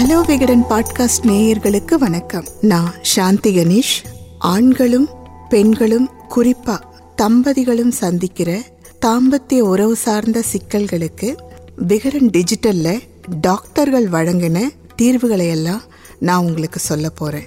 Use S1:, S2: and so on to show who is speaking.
S1: Hello Vikatan podcast நேயர்களுக்கு வணக்கம். நான் சாந்தி கணேஷ். ஆண்களும் பெண்களும் குறிப்பா தம்பதிகளும் சந்திக்கிற தாம்பத்திய உறவு சார்ந்த சிக்கல்களுக்கு விகடன் டிஜிட்டல்ல டாக்டர்கள் வழங்கின தீர்வுகளை எல்லாம் நான் உங்களுக்கு சொல்ல போறேன்.